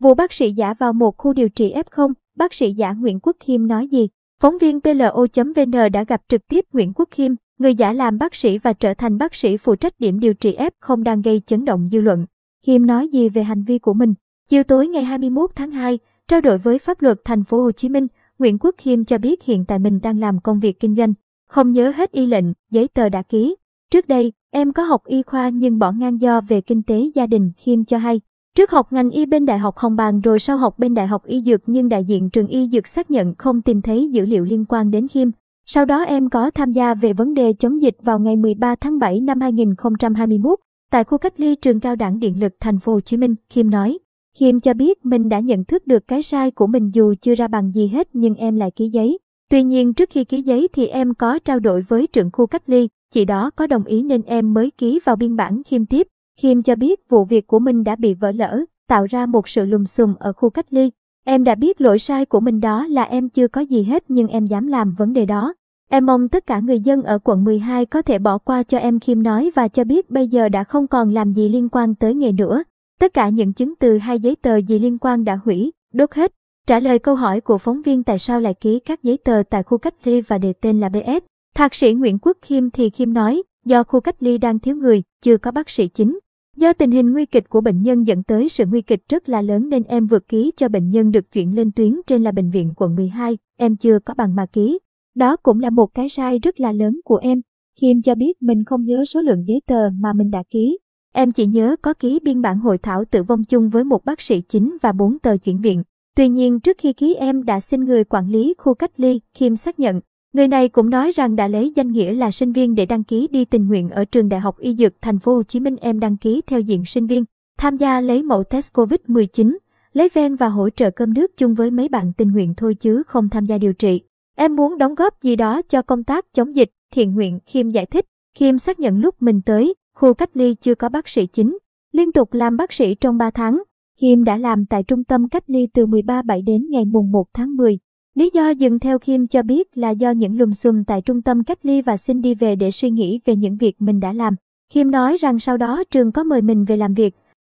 Vụ bác sĩ giả vào một khu điều trị F0, bác sĩ giả Nguyễn Quốc Khiêm nói gì? Phóng viên PLO.vn đã gặp trực tiếp Nguyễn Quốc Khiêm, người giả làm bác sĩ và trở thành bác sĩ phụ trách điểm điều trị F0 đang gây chấn động dư luận. Khiêm nói gì về hành vi của mình? Chiều tối ngày 21 tháng 2, trao đổi với pháp luật thành phố Hồ Chí Minh, Nguyễn Quốc Khiêm cho biết hiện tại mình đang làm công việc kinh doanh, không nhớ hết y lệnh, giấy tờ đã ký. Trước đây, em có học y khoa nhưng bỏ ngang do về kinh tế gia đình, Khiêm cho hay. Trước học ngành y bên Đại học Hồng Bàng rồi sau học bên Đại học Y Dược nhưng đại diện trường Y Dược xác nhận không tìm thấy dữ liệu liên quan đến Khiêm. Sau đó em có tham gia về vấn đề chống dịch vào ngày 13 tháng 7 năm 2021 tại khu cách ly trường cao đẳng điện lực thành phố Hồ Chí Minh, Khiêm nói. Khiêm cho biết mình đã nhận thức được cái sai của mình dù chưa ra bằng gì hết nhưng em lại ký giấy. Tuy nhiên trước khi ký giấy thì em có trao đổi với trưởng khu cách ly, chị đó có đồng ý nên em mới ký vào biên bản Khiêm tiếp. Kim cho biết vụ việc của mình đã bị vỡ lỡ, tạo ra một sự lùm xùm ở khu cách ly. Em đã biết lỗi sai của mình đó là em chưa có gì hết nhưng em dám làm vấn đề đó. Em mong tất cả người dân ở quận 12 có thể bỏ qua cho em Kim nói và cho biết bây giờ đã không còn làm gì liên quan tới nghề nữa. Tất cả những chứng từ hay giấy tờ gì liên quan đã hủy, đốt hết. Trả lời câu hỏi của phóng viên tại sao lại ký các giấy tờ tại khu cách ly và đề tên là BS, Thạc sĩ Nguyễn Quốc Kim thì Kim nói, do khu cách ly đang thiếu người, chưa có bác sĩ chính. Do tình hình nguy kịch của bệnh nhân dẫn tới sự nguy kịch rất là lớn nên em vượt ký cho bệnh nhân được chuyển lên tuyến trên là bệnh viện quận 12, em chưa có bằng mà ký. Đó cũng là một cái sai rất là lớn của em. Khiêm cho biết mình không nhớ số lượng giấy tờ mà mình đã ký. Em chỉ nhớ có ký biên bản hội thảo tử vong chung với một bác sĩ chính và bốn tờ chuyển viện. Tuy nhiên trước khi ký em đã xin người quản lý khu cách ly, Khiêm xác nhận. Người này cũng nói rằng đã lấy danh nghĩa là sinh viên để đăng ký đi tình nguyện ở trường Đại học Y Dược Thành phố Hồ Chí Minh em đăng ký theo diện sinh viên, tham gia lấy mẫu test COVID-19, lấy ven và hỗ trợ cơm nước chung với mấy bạn tình nguyện thôi chứ không tham gia điều trị. Em muốn đóng góp gì đó cho công tác chống dịch, thiện nguyện, Khiêm giải thích. Khiêm xác nhận lúc mình tới, khu cách ly chưa có bác sĩ chính. Liên tục làm bác sĩ trong 3 tháng, Khiêm đã làm tại trung tâm cách ly từ 13 7 đến ngày mùng 1 tháng 10. Lý do dừng theo Kim cho biết là do những lùm xùm tại trung tâm cách ly và xin đi về để suy nghĩ về những việc mình đã làm. Kim nói rằng sau đó trường có mời mình về làm việc.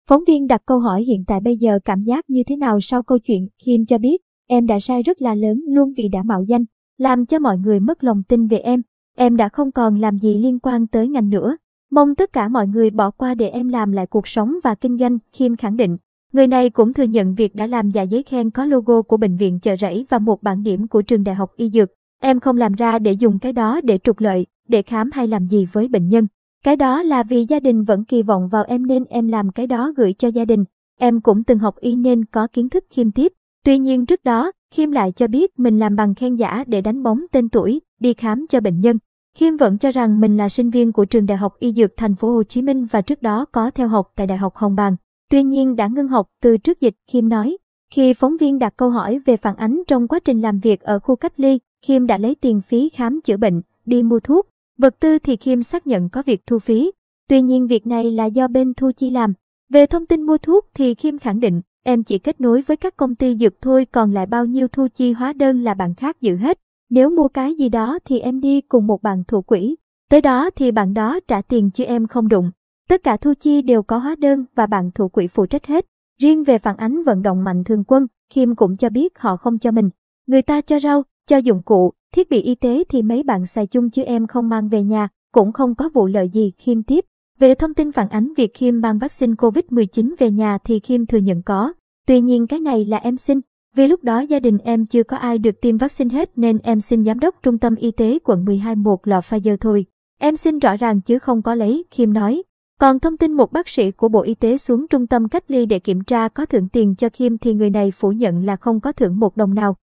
Phóng viên đặt câu hỏi hiện tại bây giờ cảm giác như thế nào sau câu chuyện, Kim cho biết, em đã sai rất là lớn luôn vì đã mạo danh, làm cho mọi người mất lòng tin về em. Em đã không còn làm gì liên quan tới ngành nữa. Mong tất cả mọi người bỏ qua để em làm lại cuộc sống và kinh doanh, Kim khẳng định. Người này cũng thừa nhận việc đã làm giả giấy khen có logo của bệnh viện chợ rẫy và một bảng điểm của trường đại học y dược. Em không làm ra để dùng cái đó để trục lợi, để khám hay làm gì với bệnh nhân. Cái đó là vì gia đình vẫn kỳ vọng vào em nên em làm cái đó gửi cho gia đình. Em cũng từng học y nên có kiến thức khiêm tiếp. Tuy nhiên trước đó, Khiêm lại cho biết mình làm bằng khen giả để đánh bóng tên tuổi, đi khám cho bệnh nhân. Khiêm vẫn cho rằng mình là sinh viên của trường Đại học Y Dược Thành phố Hồ Chí Minh và trước đó có theo học tại Đại học Hồng Bàng. Tuy nhiên đã ngưng học từ trước dịch, Khiêm nói. Khi phóng viên đặt câu hỏi về phản ánh trong quá trình làm việc ở khu cách ly, Khiêm đã lấy tiền phí khám chữa bệnh, đi mua thuốc. Vật tư thì Khiêm xác nhận có việc thu phí. Tuy nhiên việc này là do bên thu chi làm. Về thông tin mua thuốc thì Khiêm khẳng định, em chỉ kết nối với các công ty dược thôi còn lại bao nhiêu thu chi hóa đơn là bạn khác giữ hết. Nếu mua cái gì đó thì em đi cùng một bạn thủ quỹ. Tới đó thì bạn đó trả tiền chứ em không đụng. Tất cả thu chi đều có hóa đơn và bạn thủ quỹ phụ trách hết. Riêng về phản ánh vận động mạnh thường quân, Kim cũng cho biết họ không cho mình. Người ta cho rau, cho dụng cụ, thiết bị y tế thì mấy bạn xài chung chứ em không mang về nhà, cũng không có vụ lợi gì, Kim tiếp. Về thông tin phản ánh việc Kim mang vaccine COVID-19 về nhà thì Kim thừa nhận có. Tuy nhiên cái này là em xin. Vì lúc đó gia đình em chưa có ai được tiêm vaccine hết nên em xin giám đốc trung tâm y tế quận 12 một lọ Pfizer thôi. Em xin rõ ràng chứ không có lấy, Kim nói. Còn thông tin một bác sĩ của Bộ Y tế xuống trung tâm cách ly để kiểm tra có thưởng tiền cho Kim thì người này phủ nhận là không có thưởng một đồng nào.